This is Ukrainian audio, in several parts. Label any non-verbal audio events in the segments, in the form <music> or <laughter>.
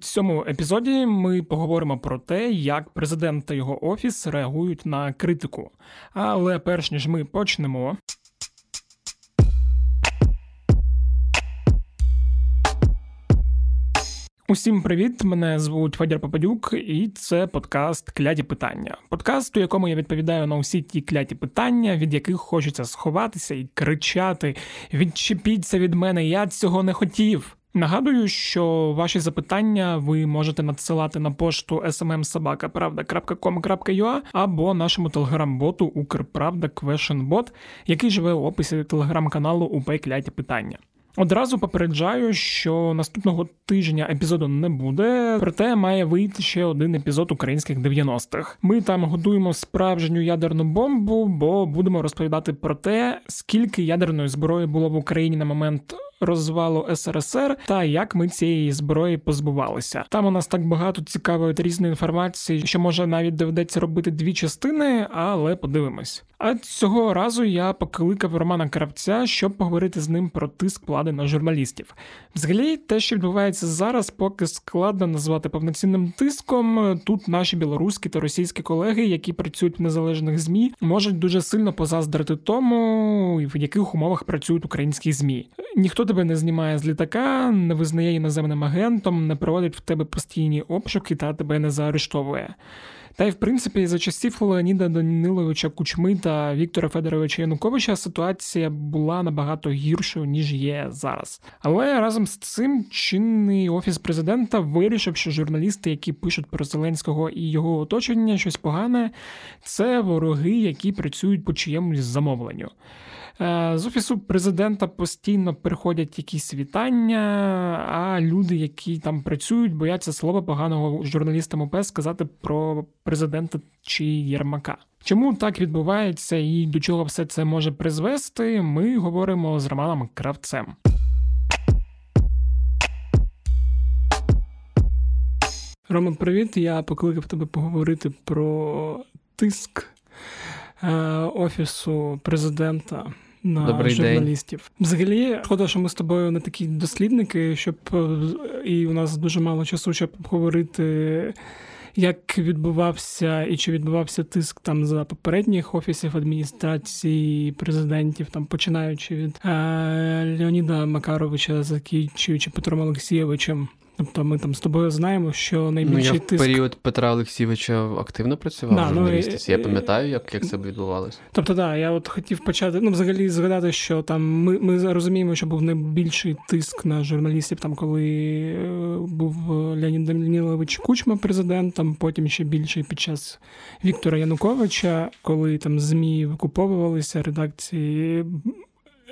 Цьому епізоді ми поговоримо про те, як президент та його офіс реагують на критику. Але перш ніж ми почнемо. Усім привіт! Мене звуть Федір Попадюк, і це подкаст Кляті питання. Подкаст, у якому я відповідаю на усі ті кляті питання, від яких хочеться сховатися і кричати: Відчепіться від мене, я цього не хотів. Нагадую, що ваші запитання ви можете надсилати на пошту smmsobaka.pravda.com.ua або нашому телеграм-боту Укрправда Questionbot, який живе у описі телеграм-каналу УП Кляті питання. Одразу попереджаю, що наступного тижня епізоду не буде, проте має вийти ще один епізод українських 90-х. Ми там готуємо справжню ядерну бомбу, бо будемо розповідати про те, скільки ядерної зброї було в Україні на момент розвалу СРСР та як ми цієї зброї позбувалися. Там у нас так багато цікавої та різної інформації, що може навіть доведеться робити дві частини, але подивимось. А цього разу я покликав Романа Кравця, щоб поговорити з ним про тиск влади на журналістів. Взагалі, те, що відбувається зараз, поки складно назвати повноцінним тиском. Тут наші білоруські та російські колеги, які працюють в незалежних змі, можуть дуже сильно позаздрити тому, в яких умовах працюють українські змі. Ніхто тебе не знімає з літака, не визнає іноземним агентом, не проводить в тебе постійні обшуки та тебе не заарештовує. Та й в принципі за часів Леоніда Даниловича Кучми та Віктора Федоровича Януковича ситуація була набагато гіршою ніж є зараз. Але разом з цим чинний офіс президента вирішив, що журналісти, які пишуть про Зеленського і його оточення, щось погане, це вороги, які працюють по чиємусь замовленню. Е, з офісу президента постійно приходять якісь вітання, а люди, які там працюють, бояться слова поганого журналістам ОП сказати про президента чи Єрмака. Чому так відбувається і до чого все це може призвести? Ми говоримо з Романом Кравцем. Рома, привіт. Я покликав тебе поговорити про тиск е, офісу президента на Добрий журналістів. День. Взагалі, шкода, що ми з тобою не такі дослідники, щоб е, і у нас дуже мало часу, щоб обговорити. Як відбувався і чи відбувався тиск там за попередніх офісів адміністрації президентів, там починаючи від е, Леоніда Макаровича, закінчуючи Петром Олексійовичем, Тобто ми там з тобою знаємо, що найбільший ну, я тиск... в період Петра Олексійовича активно працював да, в журналістиці. Ну, я пам'ятаю, як як це відбувалося. Тобто, так, да, я от хотів почати, ну, взагалі згадати, що там ми ми розуміємо, що був найбільший тиск на журналістів, там, коли е, був Леонід Данілович Кучма президентом, потім ще більше під час Віктора Януковича, коли там ЗМІ викуповувалися, редакції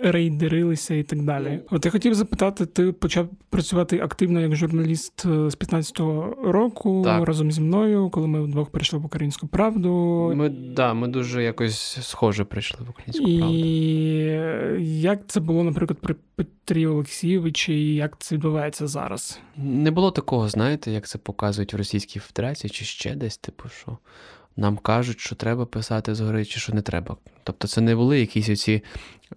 рейдерилися і так далі. От я хотів запитати, ти почав працювати активно як журналіст е, з 15-го року так. разом зі мною, коли ми вдвох прийшли в українську правду. Ми да, ми дуже якось схоже прийшли в українську і... правду. І як це було, наприклад, при Петрі Олексійовичі, і як це відбувається зараз? Не було такого, знаєте, як це показують в Російській Федерації, чи ще десь, типу, що нам кажуть, що треба писати згори, чи що не треба. Тобто це не були якісь оці.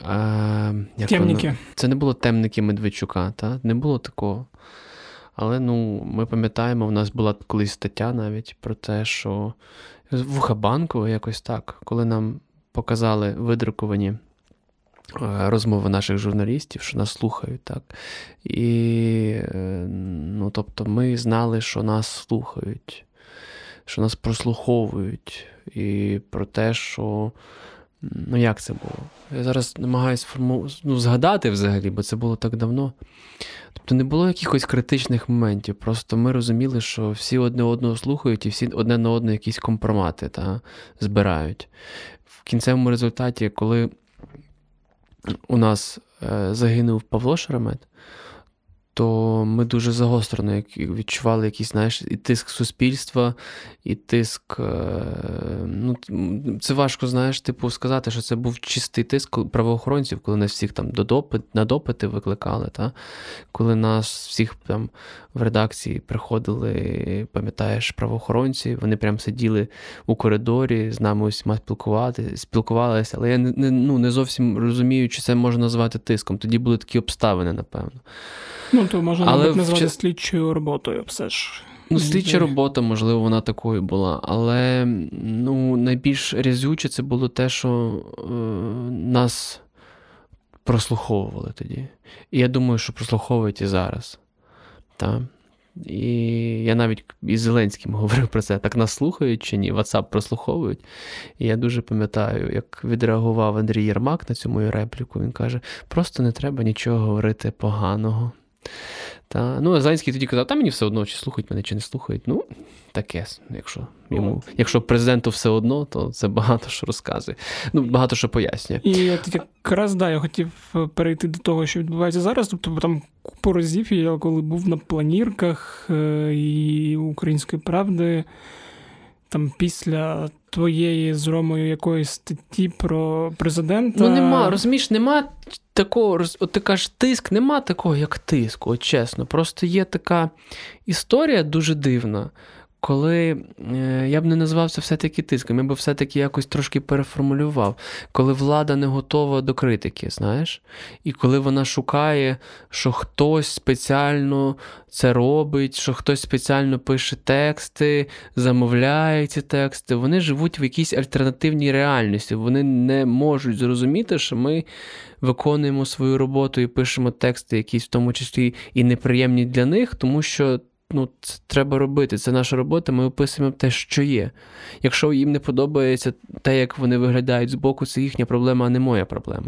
А, як Темники. Воно? Це не було темники Медведчука, та? не було такого. Але ну, ми пам'ятаємо, в нас була колись стаття навіть про те, що в Хабанку якось так, коли нам показали видруковані розмови наших журналістів, що нас слухають, так. І е, ну, тобто ми знали, що нас слухають що нас прослуховують, і про те, що. Ну, як це було? Я зараз намагаюся форму... ну, згадати взагалі, бо це було так давно. Тобто не було якихось критичних моментів. Просто ми розуміли, що всі одне одного слухають і всі одне на одне якісь компромати та, збирають. В кінцевому результаті, коли у нас е, загинув Павло Шеремет, то ми дуже загострено відчували якийсь знаєш, і тиск суспільства, і тиск. Е, ну, Це важко, знаєш, типу, сказати, що це був чистий тиск правоохоронців, коли нас всіх там до допит, на допити викликали. Та? Коли нас всіх там в редакції приходили, пам'ятаєш, правоохоронці, вони прям сиділи у коридорі, з нами усіма спілкувати, спілкувалися, але я не, ну, не зовсім розумію, чи це можна назвати тиском. Тоді були такі обставини, напевно. Ну, Ну, то можна Але назвати в... слідчою роботою все ж. Ну, слідча робота, можливо, вона такою була, але ну, найбільш різюче це було те, що е, нас прослуховували тоді. І я думаю, що прослуховують і зараз. Та? І я навіть із Зеленським <laughs> говорив про це. Так нас слухають чи ні? WhatsApp прослуховують. І я дуже пам'ятаю, як відреагував Андрій Єрмак на цю мою репліку. Він каже: просто не треба нічого говорити поганого. Та, Ну, а Зеленський тоді казав, та мені все одно, чи слухають мене, чи не слухають. Ну, таке, якщо йому, якщо президенту все одно, то це багато що розказує. Ну, багато що пояснює. І от якраз да, я хотів е, перейти до того, що відбувається зараз. Тобто там купу разів, я коли був на планірках е, і української правди там після твоєї з Ромою якоїсь статті про президента. Ну нема, розумієш, нема такого, от ти кажеш, тиск, нема такого, як тиск, от чесно. Просто є така історія дуже дивна коли е, я б не назвав це все-таки тиском, я би все-таки якось трошки переформулював, коли влада не готова до критики, знаєш, і коли вона шукає, що хтось спеціально це робить, що хтось спеціально пише тексти, замовляє ці тексти, вони живуть в якійсь альтернативній реальності. Вони не можуть зрозуміти, що ми виконуємо свою роботу і пишемо тексти, якісь в тому числі і неприємні для них, тому що ну, це треба робити. Це наша робота, ми описуємо те, що є. Якщо їм не подобається те, як вони виглядають збоку, це їхня проблема, а не моя проблема.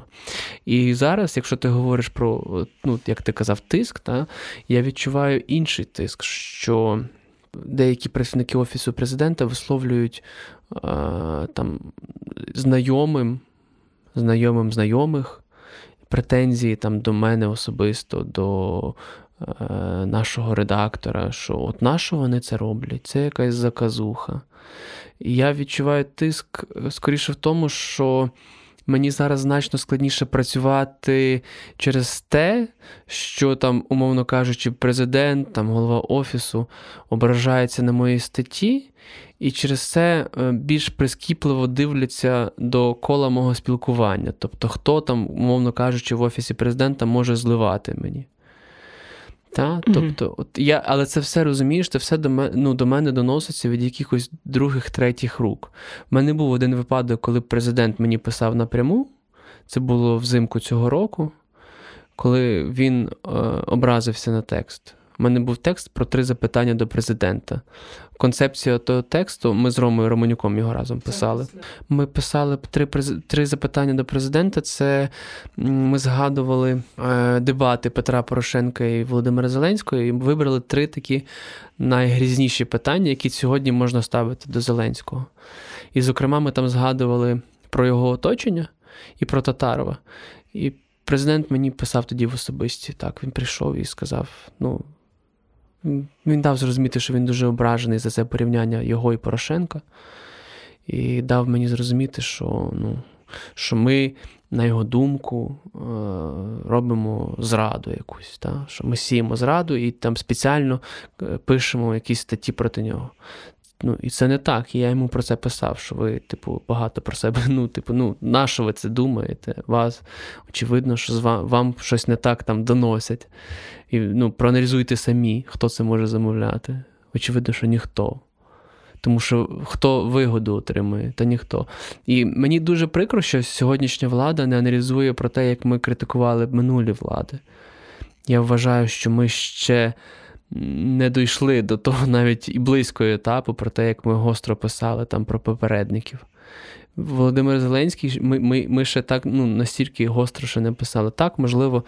І зараз, якщо ти говориш про, ну, як ти казав, тиск, та, я відчуваю інший тиск, що деякі працівники Офісу президента висловлюють а, там знайомим, знайомим знайомих. Претензії там до мене особисто, до нашого редактора, що от на що вони це роблять? Це якась заказуха. І я відчуваю тиск е, скоріше в тому, що. Мені зараз значно складніше працювати через те, що там, умовно кажучи, президент, там голова офісу ображається на моїй статті, і через це е, більш прискіпливо дивляться до кола мого спілкування. Тобто, хто там, умовно кажучи, в офісі президента може зливати мені. Та? Тобто, от я, Але це все розумієш, це все до мене ну, до мене доноситься від якихось других, третіх рук. У мене був один випадок, коли президент мені писав напряму. Це було взимку цього року, коли він е, образився на текст. У мене був текст про три запитання до президента. Концепція того тексту, ми з Ромою Романюком його разом писали. Ми писали три три запитання до президента. Це ми згадували е, дебати Петра Порошенка і Володимира Зеленського, і вибрали три такі найгрізніші питання, які сьогодні можна ставити до Зеленського. І, зокрема, ми там згадували про його оточення і про Татарова. І президент мені писав тоді в особисті. Так, він прийшов і сказав: ну. Він дав зрозуміти, що він дуже ображений за це порівняння його і Порошенка. І дав мені зрозуміти, що ну, що ми, на його думку, е, робимо зраду якусь. Та? Що ми сіємо зраду і там спеціально е, пишемо якісь статті проти нього. Ну, І це не так. І я йому про це писав, що ви, типу, багато про себе. <laughs> Ну, типу, ну, на що ви це думаєте? Вас, очевидно, що вам, вам щось не так там доносять. І ну, проаналізуйте самі, хто це може замовляти. Очевидно, що ніхто. Тому що хто вигоду отримує, та ніхто. І мені дуже прикро, що сьогоднішня влада не аналізує про те, як ми критикували минулі влади. Я вважаю, що ми ще не дійшли до того <laughs> навіть і близького етапу, про те, як ми гостро писали там про попередників. Володимир Зеленський, ми ми, ми ще так ну, настільки гостро ще не писали. Так, можливо,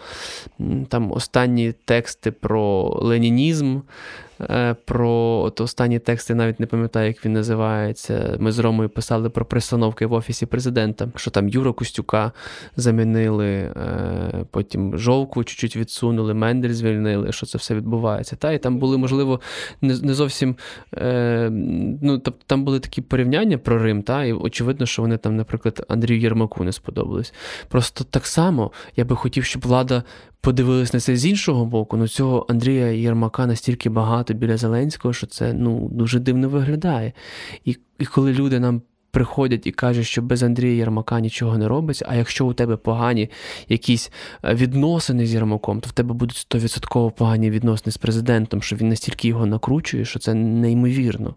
там останні тексти про ленінізм, про от останні тексти, навіть не пам'ятаю, як він називається. Ми з Ромою писали про пристановки в Офісі президента, що там Юра Костюка замінили, е, потім жовку чуть-чуть відсунули, Мендель звільнили, що це все відбувається. Та, І там були, можливо, не не зовсім е, ну, тобто там були такі порівняння про Рим, та, і очевидно, що вони там, наприклад, Андрію Єрмаку не сподобались. Просто так само я би хотів, щоб влада подивилась на це з іншого боку, ну цього Андрія Єрмака настільки багато біля Зеленського, що це ну, дуже дивно виглядає. І, І коли люди нам приходять і кажуть, що без Андрія Єрмака нічого не робиться. А якщо у тебе погані якісь е, відносини з Єрмаком, то в тебе будуть 100% погані відносини з президентом, що він настільки його накручує, що це неймовірно.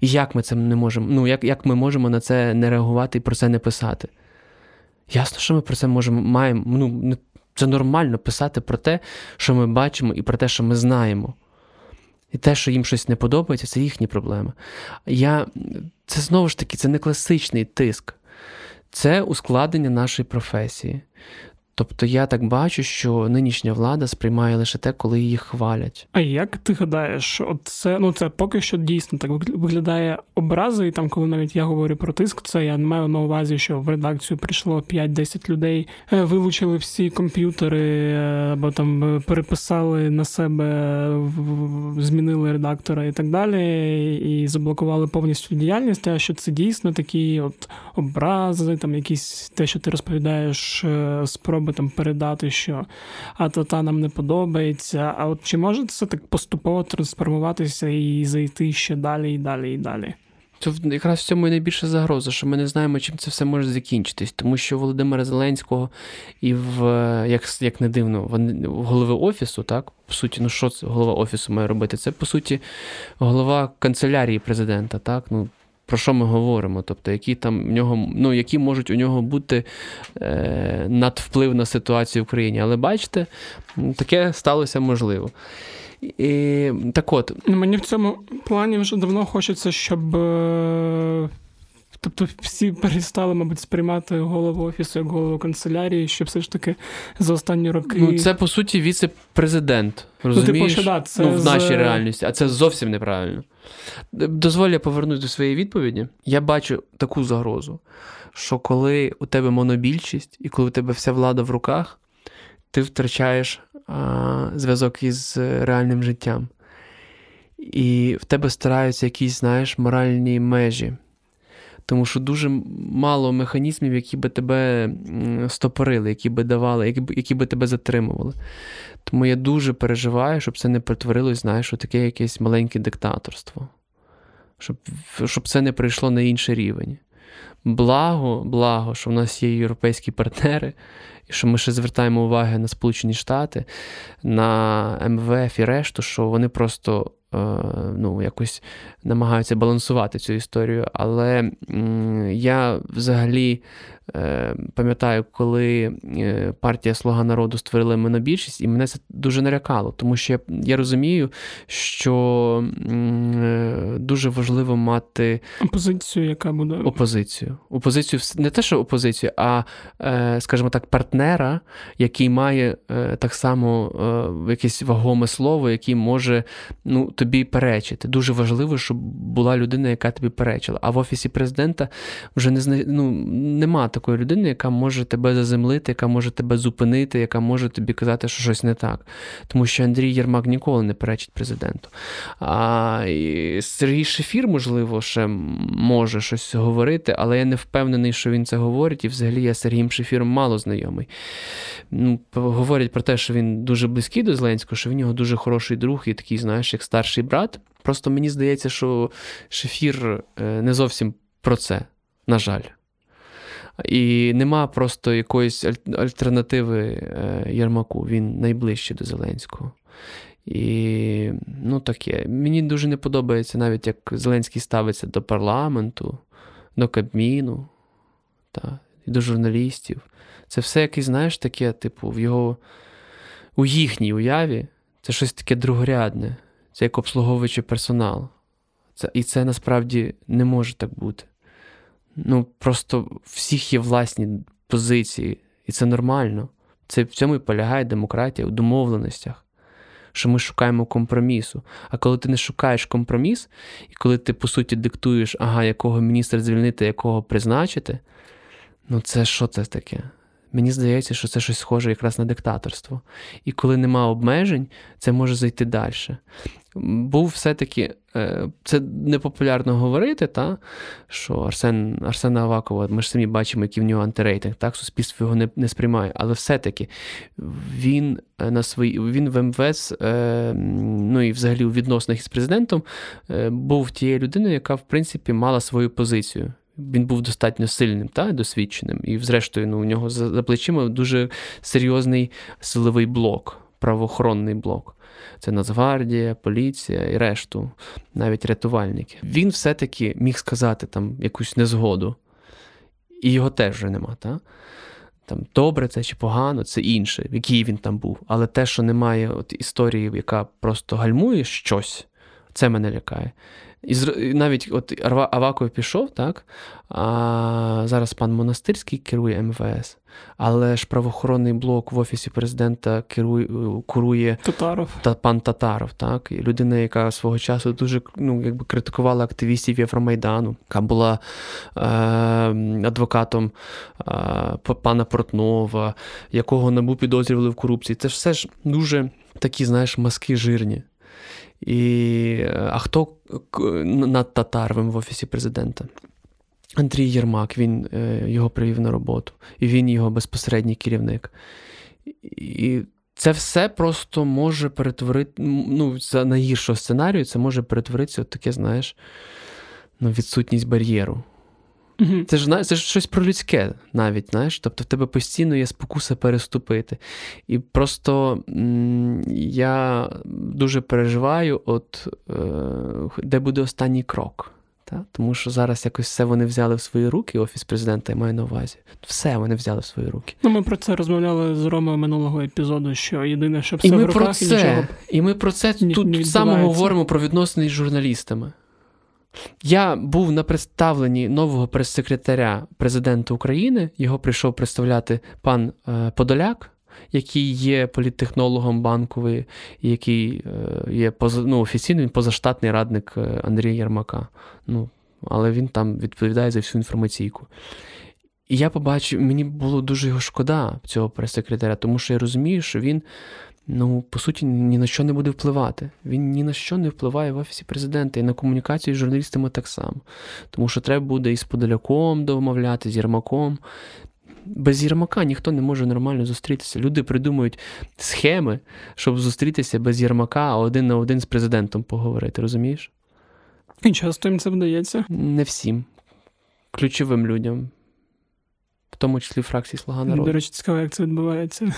І як ми це не можемо? Ну, як, як ми можемо на це не реагувати і про це не писати? Ясно, що ми про це можемо маємо. Ну, Це нормально писати про те, що ми бачимо, і про те, що ми знаємо. І те, що їм щось не подобається, це їхні проблеми. Я, Це знову ж таки, це не класичний тиск, це ускладнення нашої професії. Тобто я так бачу, що нинішня влада сприймає лише те, коли її хвалять. А як ти гадаєш, от це ну це поки що дійсно так виглядає образи, і там, коли навіть я говорю про тиск, це я не маю на увазі, що в редакцію прийшло 5-10 людей, е, вилучили всі комп'ютери, е, або там е, переписали на себе, змінили редактора і так далі, і заблокували повністю діяльність. А що це дійсно такі от образи, там якісь те, що ти розповідаєш, спроби там передати, що а то та нам не подобається. А от чи може це так поступово трансформуватися і зайти ще далі і далі і далі? Це якраз в цьому і найбільша загроза, що ми не знаємо, чим це все може закінчитись, тому що Володимира Зеленського і в як як не дивно, в голови офісу, так по суті, ну що це голова офісу має робити? Це по суті голова канцелярії президента, так ну про що ми говоримо? Тобто, які там в нього, ну, які можуть у нього бути е, надвплив на ситуацію в країні. Але бачите, таке сталося можливо. І, Так от. Ну, мені в цьому плані вже давно хочеться, щоб. Е, тобто всі перестали, мабуть, сприймати голову офісу як голову канцелярії, що все ж таки за останні роки. Ну, це по суті віце-президент. Розумієш? Ну, типу, що, да, це ну, в нашій з... реальності, а це зовсім неправильно. Дозволь я повернусь до своєї відповіді. Я бачу таку загрозу, що коли у тебе монобільшість і коли у тебе вся влада в руках, ти втрачаєш а, зв'язок із реальним життям. І в тебе стараються якісь, знаєш, моральні межі. Тому що дуже мало механізмів, які би тебе стопорили, які би давали, які би, які би тебе затримували. Тому я дуже переживаю, щоб це не перетворилось, знаєш, у таке якесь маленьке диктаторство, щоб щоб це не прийшло на інший рівень. Благо, благо, що в нас є європейські партнери, і що ми ще звертаємо увагу на Сполучені Штати, на МВФ і решту, що вони просто ну, якось намагаються балансувати цю історію. Але я взагалі Е, пам'ятаю, коли е, партія Слуга народу створила монобільшість, і мене це дуже налякало, тому що я, я розумію, що е, дуже важливо мати опозицію, яка буде опозицію. Опозицію не те, що опозицію, а, скажімо так, партнера, який має так само якесь вагоме слово, який може ну, тобі перечити. Дуже важливо, щоб була людина, яка тобі перечила. А в офісі президента вже не ну, нема такої людини, яка може тебе заземлити, яка може тебе зупинити, яка може тобі казати, що щось не так. Тому що Андрій Єрмак ніколи не перечить президенту. А і Сергій Шефір, можливо, ще може щось говорити, але я не впевнений, що він це говорить, і взагалі я з Сергієм Шефіром мало знайомий. Ну, Говорять про те, що він дуже близький до Зеленського, що в нього дуже хороший друг і такий, знаєш, як старший брат. Просто мені здається, що Шефір е, не зовсім про це, на жаль. І нема просто якоїсь альтернативи е, Єрмаку. Він найближчий до Зеленського. І ну таке. Мені дуже не подобається навіть, як Зеленський ставиться до парламенту, до Кабміну та, і до журналістів. Це все якесь, знаєш, таке, типу, в його у їхній уяві це щось таке другорядне, це як обслуговуючий персонал. Це, І це насправді не може так бути ну просто всіх є власні позиції, і це нормально. Це в цьому і полягає демократія у домовленостях, що ми шукаємо компромісу. А коли ти не шукаєш компроміс, і коли ти, по суті, диктуєш, ага, якого міністра звільнити, якого призначити, ну це що це таке? Мені здається, що це щось схоже якраз на диктаторство. І коли нема обмежень, це може зайти далі. Був все-таки, е, це непопулярно говорити, та, що Арсен Арсена Авакова, ми ж самі бачимо, який в нього антирейтинг, так, суспільство його не не сприймає. Але все-таки він е, на свої, він в МВС, е, ну і взагалі у відносинах із президентом, був тією людиною, яка, в принципі, мала свою позицію він був достатньо сильним та досвідченим. І, зрештою, ну, у нього за плечима дуже серйозний силовий блок, правоохоронний блок. Це Нацгвардія, поліція і решту, навіть рятувальники. Він все-таки міг сказати там якусь незгоду, і його теж вже нема. Та? Там Добре це чи погано, це інше, в якій він там був. Але те, що немає от історії, яка просто гальмує щось, це мене лякає. І навіть от Аваков пішов, так? А зараз пан Монастирський керує МВС, але ж правоохоронний блок в Офісі президента керує курує Татаров. та пан Татаров, так? І людина, яка свого часу дуже ну, якби критикувала активістів Євромайдану, яка була е, адвокатом е, пана Портнова, якого набу підозрювали в корупції. Це все ж дуже такі, знаєш, маски жирні. І, А хто над татарвим в Офісі президента? Андрій Єрмак, він е, його привів на роботу, і він його безпосередній керівник. І це все просто може перетворити, ну, за найгіршого сценарію, це може перетворитися от таке, знаєш, ну, відсутність бар'єру. Угу. Це ж це ж щось про людське навіть, знаєш. Тобто в тебе постійно є спокуса переступити. І просто м- я дуже переживаю, от е- де буде останній крок. Та? Тому що зараз якось все вони взяли в свої руки, Офіс президента я маю на увазі. Все вони взяли в свої руки. Ну, Ми про це розмовляли з Ромою минулого епізоду, що єдине, що все і ми в руках, про це, і нічого. І ми про це тут не саме говоримо про відносини з журналістами. Я був на представленні нового прес-секретаря президента України. Його прийшов представляти пан е, Подоляк, який є політтехнологом банковий, який е, є ну, офіційний позаштатний радник е, Андрія Єрмака. Ну, Але він там відповідає за всю інформаційку. І я побачив, мені було дуже його шкода, цього прес-секретаря, тому що я розумію, що він ну, по суті, ні на що не буде впливати. Він ні на що не впливає в Офісі президента і на комунікацію з журналістами так само. Тому що треба буде із Подоляком домовляти, з Єрмаком. Без Єрмака ніхто не може нормально зустрітися. Люди придумують схеми, щоб зустрітися без Єрмака, а один на один з президентом поговорити, розумієш? І часто їм це вдається? Не всім. Ключовим людям, в тому числі фракції Слуга народу. До речі, цікаво, як це відбувається.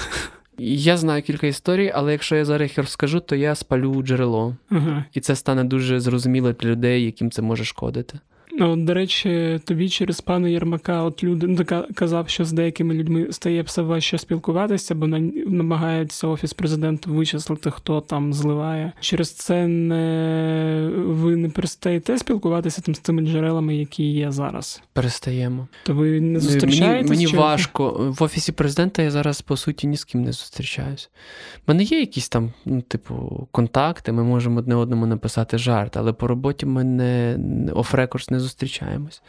Я знаю кілька історій, але якщо я зараз їх розкажу, то я спалю джерело. Ага. І це стане дуже зрозуміло для людей, яким це може шкодити. Ну, До речі, тобі через пана Єрмака от люди ну, казав, що з деякими людьми стає все важче спілкуватися, бо намагається офіс президента вичислити, хто там зливає. Через це не ви не перестаєте спілкуватися там з цими джерелами, які є зараз. Перестаємо. То ви не зустрічаєтесь? Мені, мені важко. В офісі президента я зараз по суті ні з ким не зустрічаюсь. У мене є якісь там, ну, типу, контакти, ми можемо одне одному написати жарт, але по роботі ми не оф-рекордс не зустрічаємось.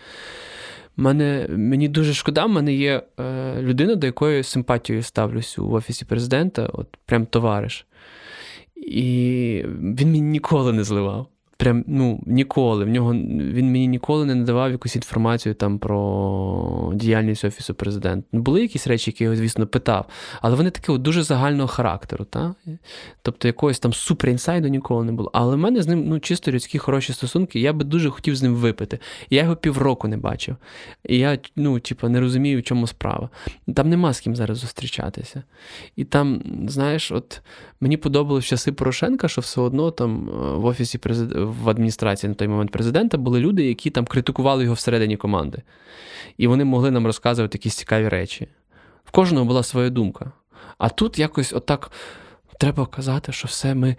Мене, Мені дуже шкода, в мене є е, людина, до якої симпатією ставлюсь у офісі президента, от прям товариш. І він мені ніколи не зливав. Прям ну, ніколи. В нього Він мені ніколи не надавав якусь інформацію там про діяльність Офісу президента. Ну, були якісь речі, які його, звісно, питав, але вони такі дуже загального характеру. Та? Тобто якогось там супер-інсайду ніколи не було. Але в мене з ним ну, чисто людські хороші стосунки, я би дуже хотів з ним випити. Я його півроку не бачив. І я ну, типу, не розумію, в чому справа. Там нема з ким зараз зустрічатися. І там, знаєш, от мені подобалось часи Порошенка, що все одно там е, в Офісі президента в адміністрації на той момент президента були люди, які там критикували його всередині команди. І вони могли нам розказувати якісь цікаві речі. В кожного була своя думка. А тут якось отак. Треба казати, що все ми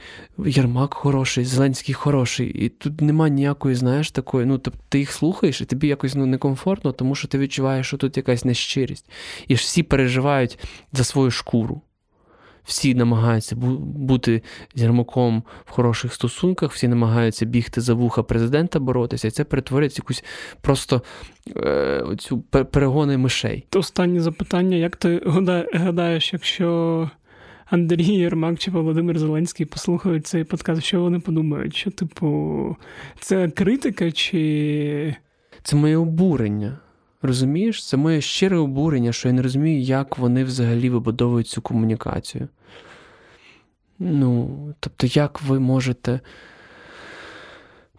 Єрмак хороший, Зеленський хороший, і тут нема ніякої, знаєш, такої. Ну, тобто ти їх слухаєш, і тобі якось ну, некомфортно, тому що ти відчуваєш, що тут якась нещирість. І ж всі переживають за свою шкуру всі намагаються бути з Єрмаком в хороших стосунках, всі намагаються бігти за вуха президента, боротися, і це перетворюється якусь просто е, цю перегони мишей. Останнє запитання: як ти гадаєш, якщо Андрій Єрмак чи Володимир Зеленський послухають цей подкаст, що вони подумають? Що, типу, це критика чи. Це моє обурення. Розумієш, це моє щире обурення, що я не розумію, як вони взагалі вибудовують цю комунікацію. Ну, тобто, як ви можете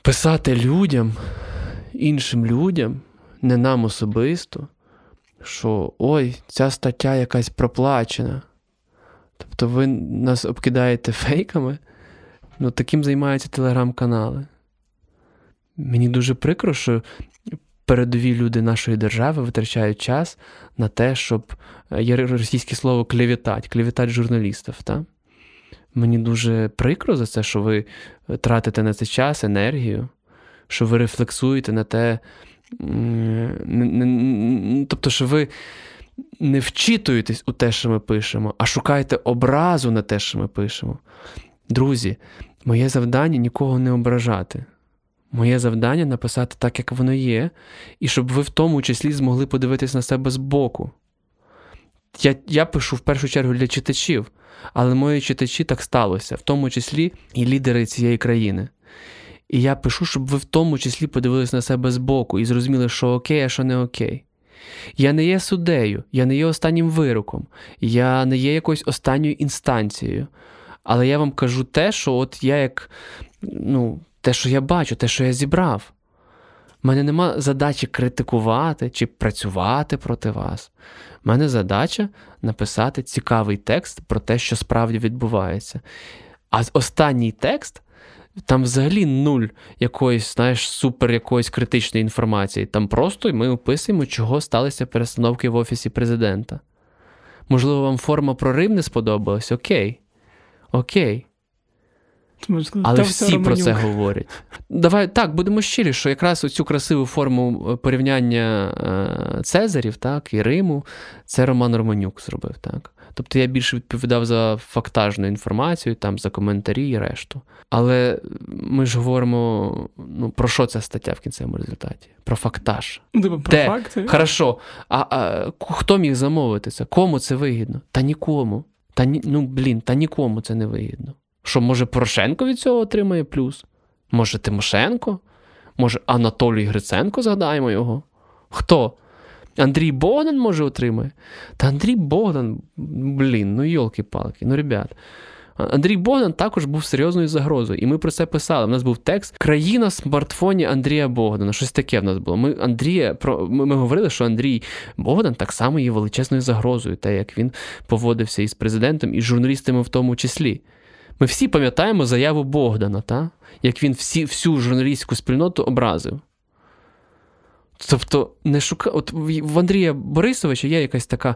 писати людям, іншим людям, не нам особисто, що ой, ця стаття якась проплачена. Тобто ви нас обкидаєте фейками, ну таким займаються телеграм-канали. Мені дуже прикро, що передові люди нашої держави витрачають час на те, щоб е, є російське слово клевітать, клевітать журналістів. Та? Мені дуже прикро за це, що ви тратите на це час, енергію, що ви рефлексуєте на те, тобто, що ви не вчитуєтесь у те, що ми пишемо, а шукаєте образу на те, що ми пишемо. Друзі, моє завдання нікого не ображати. Моє завдання написати так, як воно є, і щоб ви в тому числі змогли подивитись на себе збоку. Я я пишу в першу чергу для читачів, але мої читачі так сталося, в тому числі і лідери цієї країни. І я пишу, щоб ви в тому числі подивились на себе збоку і зрозуміли, що окей, а що не окей. Я не є суддею, я не є останнім вироком, я не є якоюсь останньою інстанцією. Але я вам кажу те, що от я як ну, те, що я бачу, те, що я зібрав. У мене нема задачі критикувати чи працювати проти вас. У мене задача написати цікавий текст про те, що справді відбувається. А останній текст. Там взагалі нуль якоїсь, знаєш, супер якоїсь критичної інформації. Там просто ми описуємо, чого сталися перестановки в Офісі президента. Можливо, вам форма про Рим не сподобалась? Окей. Окей. Але всі про це говорять. Давай так, будемо щирі, що якраз оцю красиву форму е, порівняння е, Цезарів, так, і Риму, це Роман Романюк зробив. так. Тобто я більше відповідав за фактажну інформацію, там, за коментарі і решту. Але ми ж говоримо, ну, про що ця стаття в кінцевому результаті? Про фактаж. Типу, про Де? факти? Хорошо. А, а хто міг замовити це? Кому це вигідно? Та нікому. Та ну блін, та нікому це не вигідно. Що, може, Порошенко від цього отримає плюс? Може, Тимошенко? Може, Анатолій Гриценко згадаємо його? Хто? Андрій Богдан може отримає? Та Андрій Богдан, блін, ну йолки-палки, ну ребят. Андрій Богдан також був серйозною загрозою, і ми про це писали. У нас був текст Країна в смартфоні Андрія Богдана. Щось таке в нас було. Ми Андрія про ми, ми говорили, що Андрій Богдан так само є величезною загрозою, те, як він поводився із президентом, і журналістами в тому числі. Ми всі пам'ятаємо заяву Богдана, та? як він всі, всю журналістську спільноту образив. Тобто, не шука... От в Андрія Борисовича є якась така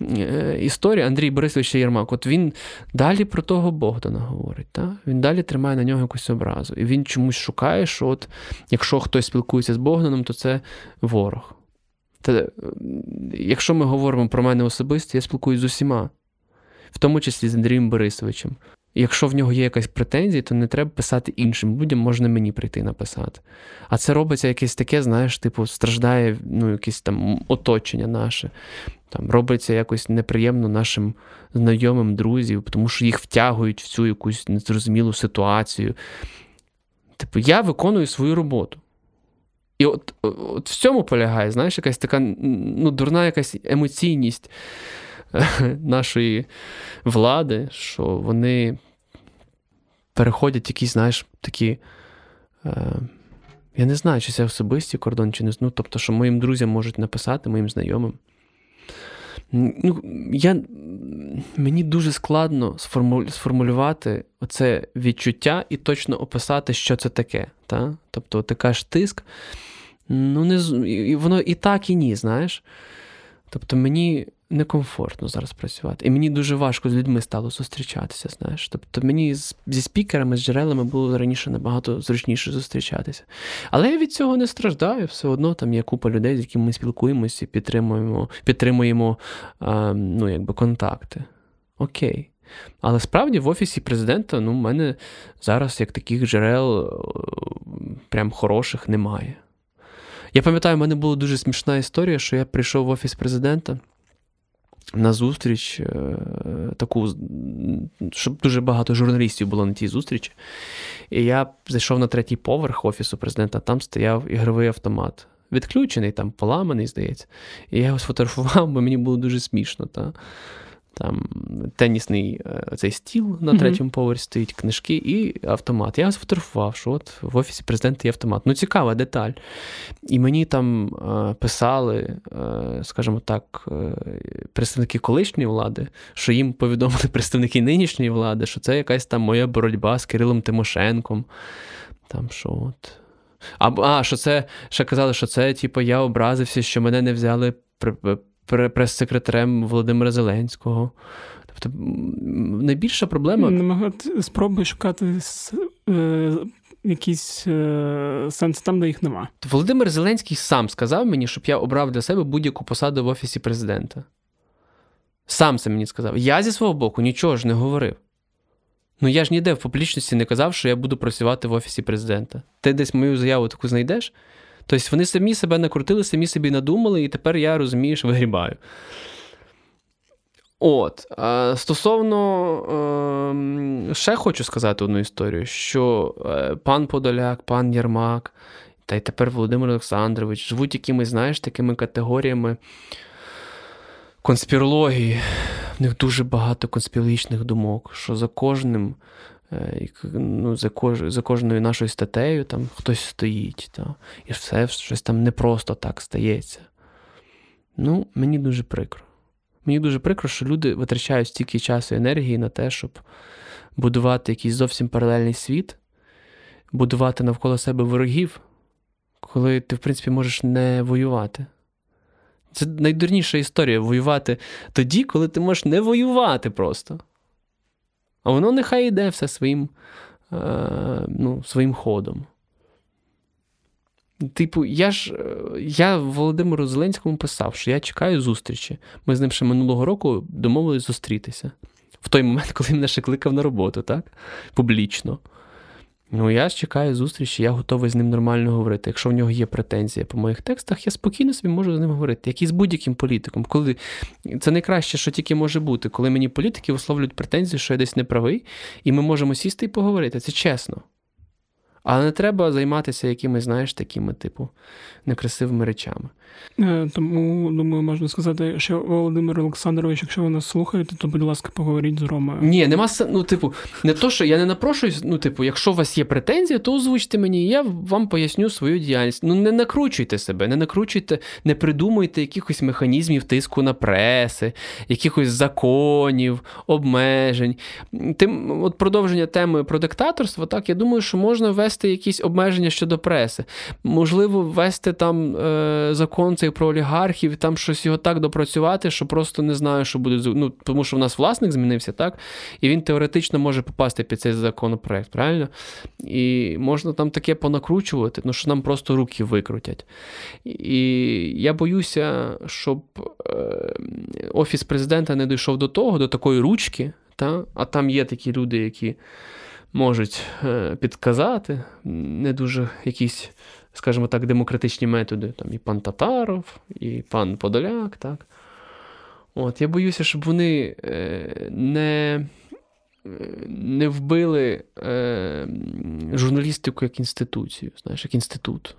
е, історія Андрій Борисович Єрмак. От він далі про того Богдана говорить. Та? Він далі тримає на нього якусь образу. І він чомусь шукає, що от якщо хтось спілкується з Богданом, то це ворог. Та, Якщо ми говоримо про мене особисто, я спілкуюся з усіма, в тому числі з Андрієм Борисовичем. Якщо в нього є якась претензія, то не треба писати іншим людям, можна мені прийти написати. А це робиться якесь таке, знаєш, типу, страждає ну, якесь там оточення наше. Там Робиться якось неприємно нашим знайомим друзів, тому що їх втягують в цю якусь незрозумілу ситуацію. Типу, я виконую свою роботу. І от от в цьому полягає, знаєш, якась така ну, дурна якась емоційність <laughs> нашої влади, що вони переходять якісь, знаєш, такі. Е, я не знаю, чи це особисті кордон, чи не ну, тобто, що моїм друзям можуть написати, моїм знайомим. Ну, я, Мені дуже складно сформулювати оце відчуття і точно описати, що це таке. Та? Тобто, ти кажеш тиск, ну, не, воно і так, і ні, знаєш. Тобто, мені некомфортно зараз працювати. І мені дуже важко з людьми стало зустрічатися. знаєш. Тобто мені зі спікерами, з джерелами було раніше набагато зручніше зустрічатися. Але я від цього не страждаю. Все одно там є купа людей, з якими ми спілкуємося і підтримуємо підтримуємо а, ну, якби контакти. Окей. Але справді в Офісі президента ну, в мене зараз як таких джерел прям хороших немає. Я пам'ятаю, в мене була дуже смішна історія, що я прийшов в Офіс президента на зустріч е, таку, щоб дуже багато журналістів було на тій зустрічі. І я зайшов на третій поверх офісу президента, там стояв ігровий автомат. Відключений, там поламаний, здається. І я його сфотографував, бо мені було дуже смішно. Та? Там тенісний е, цей стіл на третьому mm-hmm. поверсі стоїть, книжки і автомат. Я сфотографував, що от в офісі президента є автомат. Ну, цікава деталь. І мені там е, писали, е, скажімо так, е, представники колишньої влади, що їм повідомили <laughs> представники нинішньої влади, що це якась там моя боротьба з Кирилом Тимошенком. Там що от. А, а що це ще казали, що це, типу, я образився, що мене не взяли прес-секретарем Володимира Зеленського. Тобто найбільша проблема. Намагати спробуй шукати е, якісь е, сенси там, де їх нема. Володимир Зеленський сам сказав мені, щоб я обрав для себе будь-яку посаду в Офісі президента. Сам це мені сказав. Я зі свого боку нічого ж не говорив. Ну я ж ніде в публічності не казав, що я буду працювати в Офісі президента. Ти десь мою заяву таку знайдеш? Тобто вони самі себе накрутили, самі собі надумали, і тепер я розумієш, вигрібаю. От, стосовно е, ще хочу сказати одну історію: що е, пан Подоляк, пан Єрмак, та й тепер Володимир Олександрович живуть якимись, знаєш, такими категоріями конспірології. В них дуже багато конспірологічних думок, що за кожним Е, ну, За кож, за кожною нашою статтею там хтось стоїть. Та, І все щось там не просто так стається. Ну, мені дуже прикро. Мені дуже прикро, що люди витрачають стільки часу і енергії на те, щоб будувати якийсь зовсім паралельний світ, будувати навколо себе ворогів, коли ти, в принципі, можеш не воювати. Це найдурніша історія воювати тоді, коли ти можеш не воювати просто. А воно нехай йде все своїм е, ну, своїм ходом. Типу, я ж я Володимиру Зеленському писав, що я чекаю зустрічі. Ми з ним ще минулого року домовились зустрітися. В той момент, <laughs> коли він мене ще кликав на роботу, так? Публічно. Ну, я чекаю зустрічі, я готовий з ним нормально говорити. Якщо в нього є претензія по моїх текстах, я спокійно собі можу з ним говорити, як і з будь-яким політиком. Коли Це найкраще, що тільки може бути, коли мені політики висловлюють претензії, що я десь не правий, і ми можемо сісти і поговорити. Це чесно. Але не треба займатися якимись, знаєш, такими, типу, некрасивими речами. Е, тому, думаю, можна сказати, що Володимир Олександрович, якщо ви нас слухаєте, то, будь ласка, поговоріть з Ромою. Ні, нема ну, типу, не то, що я не напрошуюсь, ну, типу, якщо у вас є претензії, то озвучте мені, я вам поясню свою діяльність. Ну, не накручуйте себе, не накручуйте, не придумуйте якихось механізмів тиску на преси, якихось законів, обмежень. Тим, от продовження теми про диктаторство, так, я думаю, що можна ввести якісь обмеження щодо преси. Можливо, ввести там е, закон цей про олігархів, там щось його так допрацювати, що просто не знаю, що буде. Ну, Тому що в нас власник змінився, так? І він теоретично може попасти під цей законопроект, правильно? І можна там таке понакручувати, ну що нам просто руки викрутять. І я боюся, щоб е, Офіс президента не дійшов до того, до такої ручки, та? а там є такі люди, які. Можуть е, підказати, не дуже якісь скажімо так, демократичні методи. Там І пан Татаров, і пан Подоляк. так. От, Я боюся, щоб вони е, не не вбили е, журналістику як інституцію, знаєш, як інститут.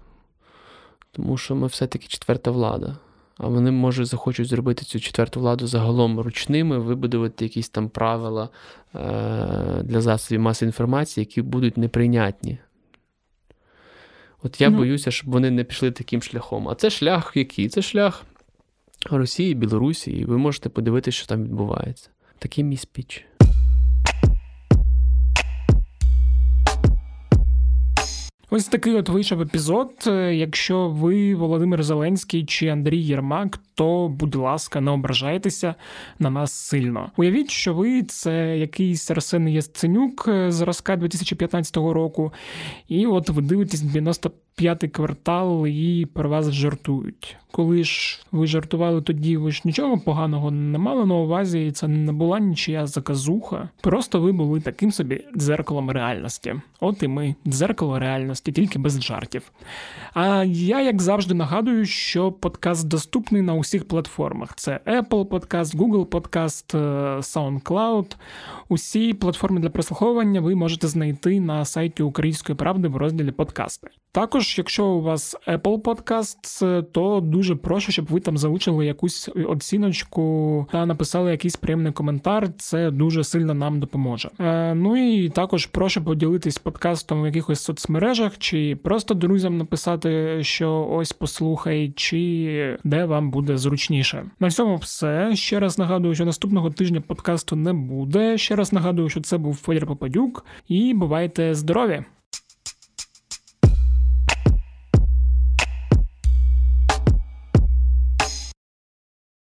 Тому що ми все-таки четверта влада. А вони, може, захочуть зробити цю четверту владу загалом ручними, вибудувати якісь там правила е, для засобів маси інформації, які будуть неприйнятні От я ну. боюся, щоб вони не пішли таким шляхом. А це шлях який? Це шлях Росії, Білорусі, і ви можете подивитися, що там відбувається. Такий мій спіч. Ось такий от вийшов епізод. Якщо ви Володимир Зеленський чи Андрій Єрмак, то, будь ласка, не ображайтеся на нас сильно. Уявіть, що ви це якийсь Арсен Ясценюк зразка 2015 року, і от ви дивитесь 95-й квартал і про вас жартують. Коли ж ви жартували тоді, ви ж нічого поганого не мали на увазі, і це не була нічия заказуха. Просто ви були таким собі дзеркалом реальності. От і ми дзеркало реальності тільки без жартів. А я, як завжди, нагадую, що подкаст доступний на усіх платформах: це Apple Podcast, Google Podcast, е, SoundCloud. Усі платформи для прослуховування ви можете знайти на сайті Української правди в розділі подкасти. Також, якщо у вас Apple Podcast, то дуже прошу, щоб ви там залишили якусь оціночку та написали якийсь приємний коментар. Це дуже сильно нам допоможе. Е, ну і також прошу поділитись подкастом в якихось соцмережах, чи просто друзям написати, що ось послухай, чи де вам буде зручніше. На цьому все. Ще раз нагадую, що наступного тижня подкасту не буде. Ще раз нагадую, що це був Федір Попадюк, і бувайте здорові!